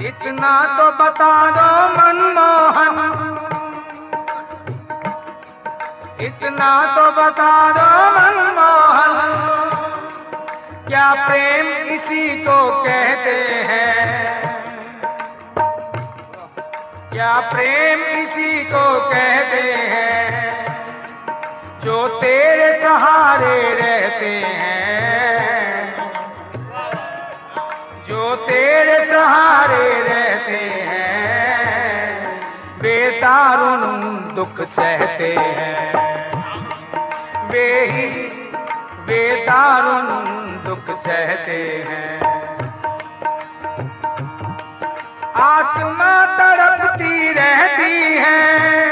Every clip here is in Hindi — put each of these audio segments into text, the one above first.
इतना तो बता दो मनमोहन। इतना तो बता दो मनमोहन। क्या प्रेम इसी को कहते हैं? क्या प्रेम इसी को कहते हैं? जो तेरे सहारे रहते हैं। बेतारुण दुख सहते हैं। वे ही बेतारुण दुख सहते हैं। आत्मा तड़पती रहती है।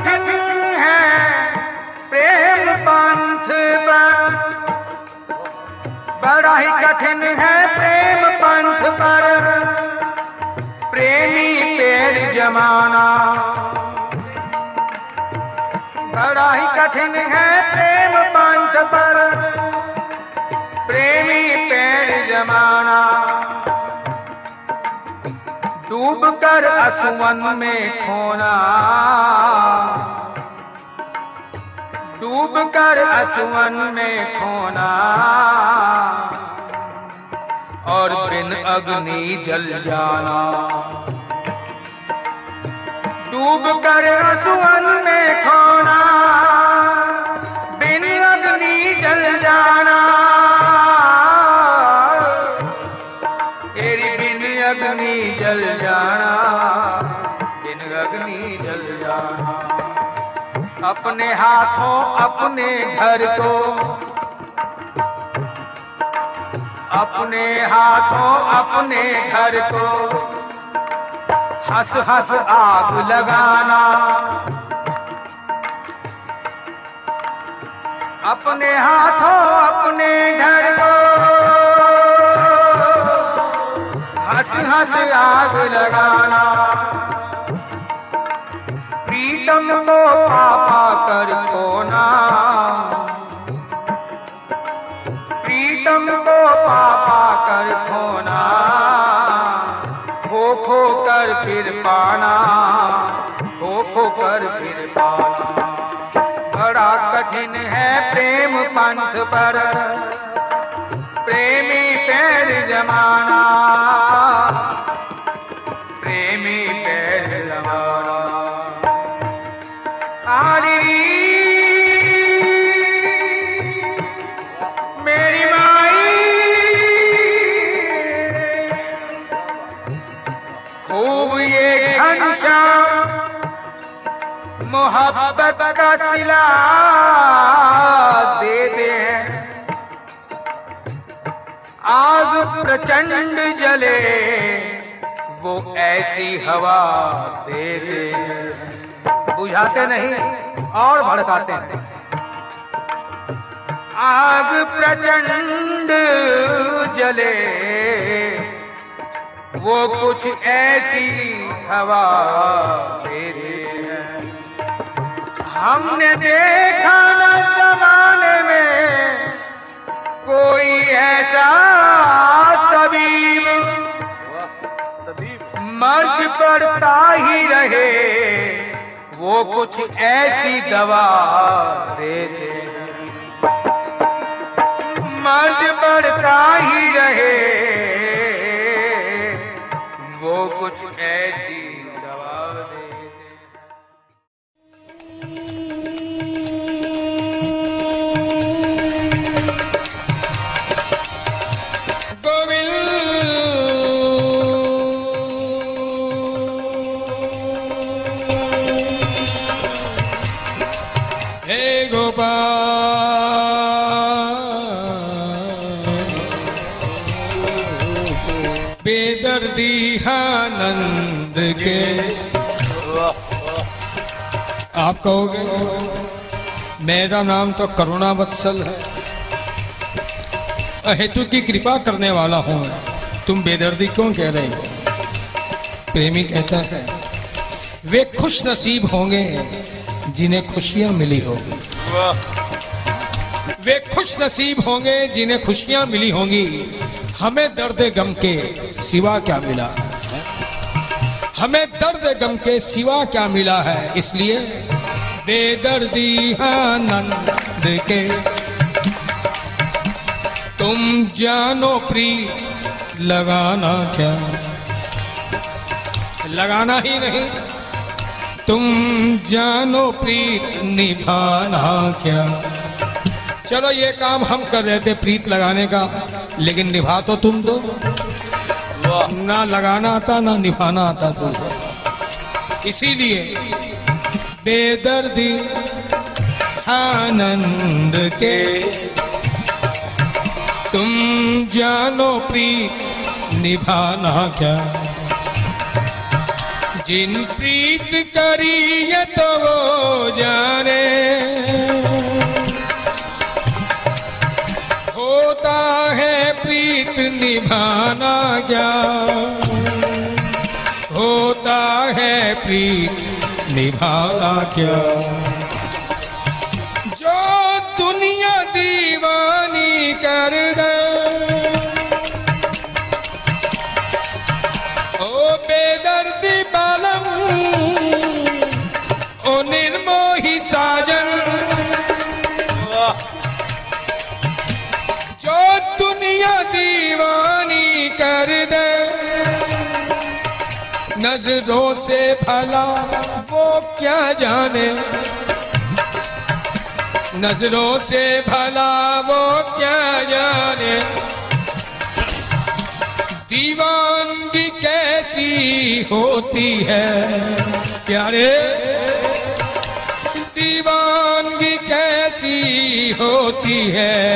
कठिन है प्रेम पंथ पर बड़ा ही कठिन है प्रेम पंथ पर प्रेमी पेड़ जमाना बड़ा ही कठिन है प्रेम पंथ पर, प्रेमी पेड़ जमाना। डूब कर असुवन में खोना। डूब कर असुवन में खोना। और बिन अग्नि जल जाना। डूब कर असुवन में खोना। अपने हाथों, अपने घर को। अपने हाथों, अपने घर को। हंस हंस आग लगाना। अपने हाथों, अपने घर को। हंस हंस आग लगाना। प्रीतम को पापा कर खोना प्रीतम को पापा कर खोना। खो खो कर फिर पाना। खो खो कर फिर पाना। बड़ा कठिन है प्रेम पंथ पर। प्रेमी पैर जमाना। मोहब्बत का सिला दे दे आग प्रचंड जले, वो ऐसी हवा दे दे बुझाते नहीं, और भड़काते हैं। आग प्रचंड जले, वो कुछ ऐसी हवा हमने देखा न जमाने में कोई ऐसा तबीब। मर्ज पड़ता ही रहे, वो कुछ ऐसी दवा दे दे मर्ज पड़ता ही रहे, वो कुछ ऐसी आनंद के। आप कहोगे, मेरा नाम तो करुणा वत्सल है। अहेतु की कृपा करने वाला हूँ तुम बेदर्दी क्यों कह रहे हो? प्रेमी कहता है, वे खुश नसीब होंगे जिन्हें खुशियाँ मिली होगी। वे खुश नसीब होंगे जिन्हें खुशियाँ मिली होंगी। हमें दर्द गम के सिवा क्या मिला? हमें दर्द गम के सिवा क्या मिला है? इसलिए बेदर्दी आनंद के। तुम जानो प्री, लगाना क्या? लगाना ही नहीं। तुम जानो प्रीत निभाना क्या? चलो ये काम हम कर रहे थे प्रीत लगाने का, लेकिन निभा तो तुम दो। ना लगाना आता ना निभाना आता तुम इसीलिए बेदर्दी, आनंद के। तुम जानो प्रीत निभाना क्या? जिन प्रीत करी तो निभाना क्या होता है प्रीत निभाना क्या? जो दुनिया दीवानी कर दे। ओ बेदर्दी बालम कर दे। नज़रों से भला वो क्या जाने? नज़रों से भला वो क्या जाने? दीवानगी कैसी होती है, प्यारे? दीवानगी कैसी होती है।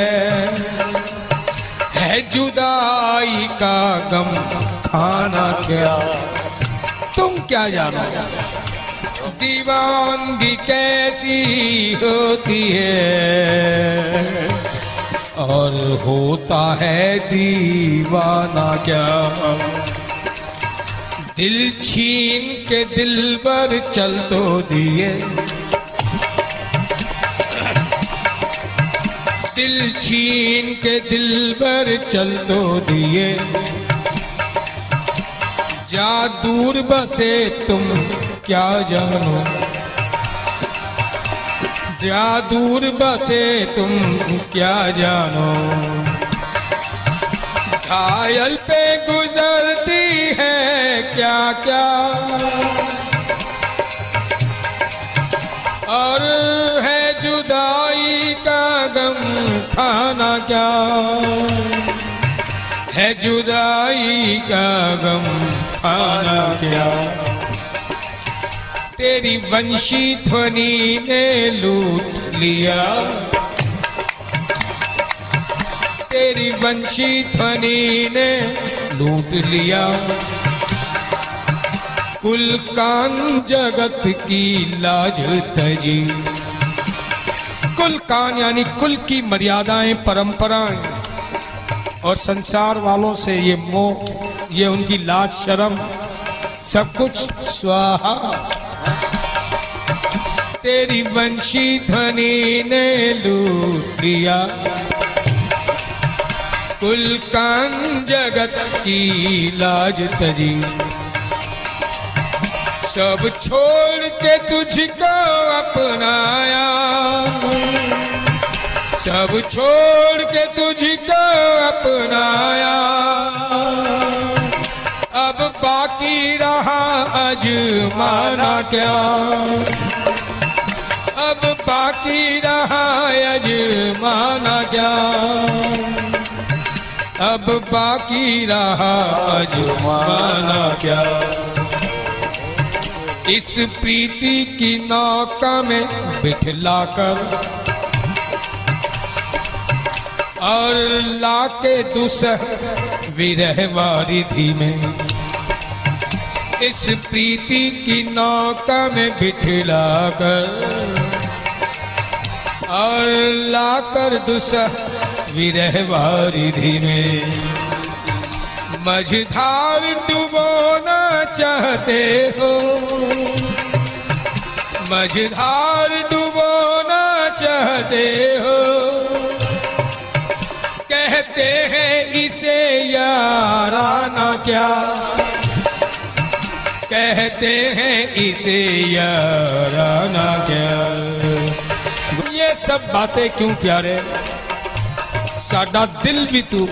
है जुदाई का गम खाना क्या? तुम क्या जानो? दीवानगी कैसी होती है? और होता है दीवाना क्या? दिल छीन के दिल पर चल तो दिए। दिल छीन के दिल पर चल तो दिए। जा दूर बसे तुम, क्या जानो। जा दूर बसे तुम, क्या जानो। घायल पे गुजरती है क्या क्या। और है जुदाई गम खाना क्या? है जुदाई का गम खाना क्या? तेरी वंशी ध्वनि ने लूट लिया। तेरी वंशी ध्वनि ने लूट लिया। कुल कान जगत की लाज तजी। कुल कान यानी कुल की मर्यादाएँ, परंपराएँ और संसार वालों से ये मोह, ये उनकी लाज, शर्म, सब कुछ स्वाहा। तेरी वंशी ध्वनि ने लूट लिया। कुल कान जगत की लाज तजी। सब छोड़ के तुझको अपनाया। सब छोड़ के तुझको अपनाया। अब बाकी रहा अजमाना क्या? अब बाकी रहा अजमाना क्या? अब बाकी रहा अजमाना क्या? इस प्रीति की नौका में बिठलाकर और लाके दूसर विरह वारिधि में इस प्रीति की नौका में बिठला कर और लाकर दुसा विरह वारिधि में मझधार डुबोना चाहते हो। मझधार डुबोना चाहते हो। कहते हैं इसे याराना क्या कहते हैं इसे याराना क्या ये सब बातें क्यों प्यारे साडा दिल भी तू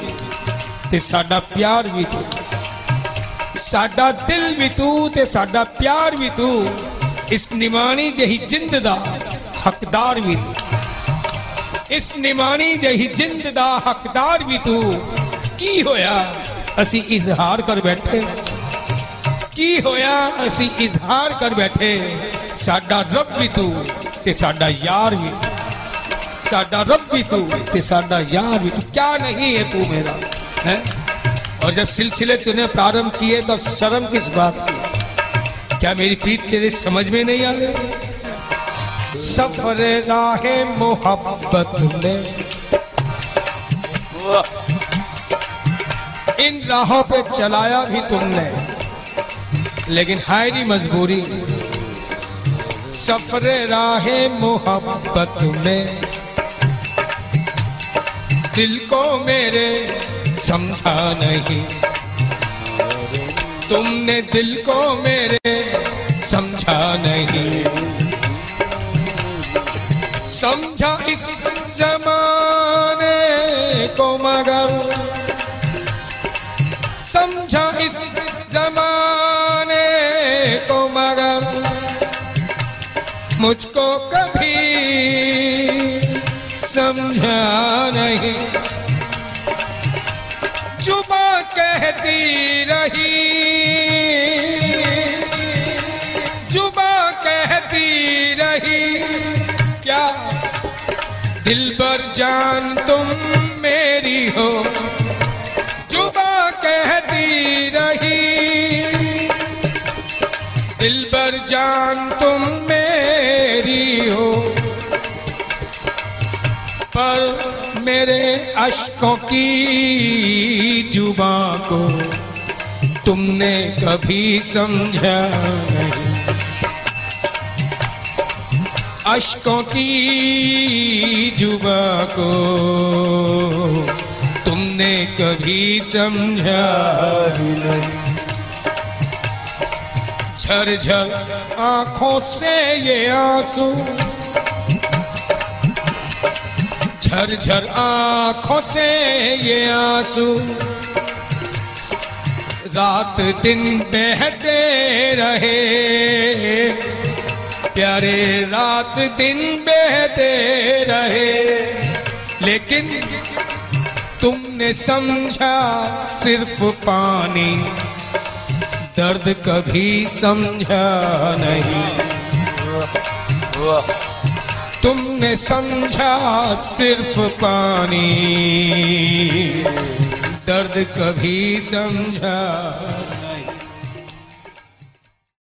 ਤੇ ਸਾਡਾ ਪਿਆਰ ਵੀ ਤੂੰ ਸਾਡਾ ਦਿਲ ਵੀ ਤੂੰ ਤੇ ਸਾਡਾ ਪਿਆਰ ਵੀ ਤੂੰ ਇਸ ਨਿਮਾਣੀ ਜਹੀ ਜਿੰਦ ਦਾ ਹੱਕਦਾਰ ਵੀ ਤੂੰ ਇਸ ਨਿਮਾਣੀ ਜਹੀ ਜਿੰਦ ਦਾ ਹੱਕਦਾਰ ਵੀ ਤੂੰ ਕੀ ਹੋਇਆ ਅਸੀਂ ਇਜ਼ਹਾਰ ਕਰ ਬੈਠੇ ਕੀ ਹੋਇਆ ਅਸੀਂ ਇਜ਼ਹਾਰ ਕਰ ਬੈਠੇ ਸਾਡਾ ਰੱਬ ਵੀ ਤੂੰ ਤੇ ਸਾਡਾ ਯਾਰ ਵੀ ਸਾਡਾ ਰੱਬ भी तू ते साडा यार भी तू क्या नहीं है तू मेरा है और जब सिलसिले तूने प्रारंभ किए तब शर्म किस बात की क्या मेरी प्रीत तेरे समझ में नहीं आ रही सफ़र राहे मोहब्बत में। इन राहों पे चलाया भी तुमने, लेकिन हायरी मजबूरी। सफ़र राहे मोहब्बत में। दिल को मेरे समझा नहीं। तुमने दिल को मेरे समझा नहीं। समझा इस जमाने को मगर। समझा इस जमाने को मगर। मुझको कभी समझा नहीं। जुबा कहती रही दिल पर जान तुम मेरी हो, जुबा कहती रही। दिल पर जान तुम मेरी हो, पर मेरे अशकों की जुबा को तुमने कभी समझा नहीं। अशकों की जुबा को तुमने कभी समझा नहीं। झरझर आँखों से ये आँसू, झरझर आँखों से ये आँसू। रात दिन बहते रहे प्यारे, रात दिन बहते रहे। लेकिन तुमने समझा सिर्फ़ पानी, दर्द कभी समझा नहीं। तुमने समझा सिर्फ़ पानी, दर्द कभी समझा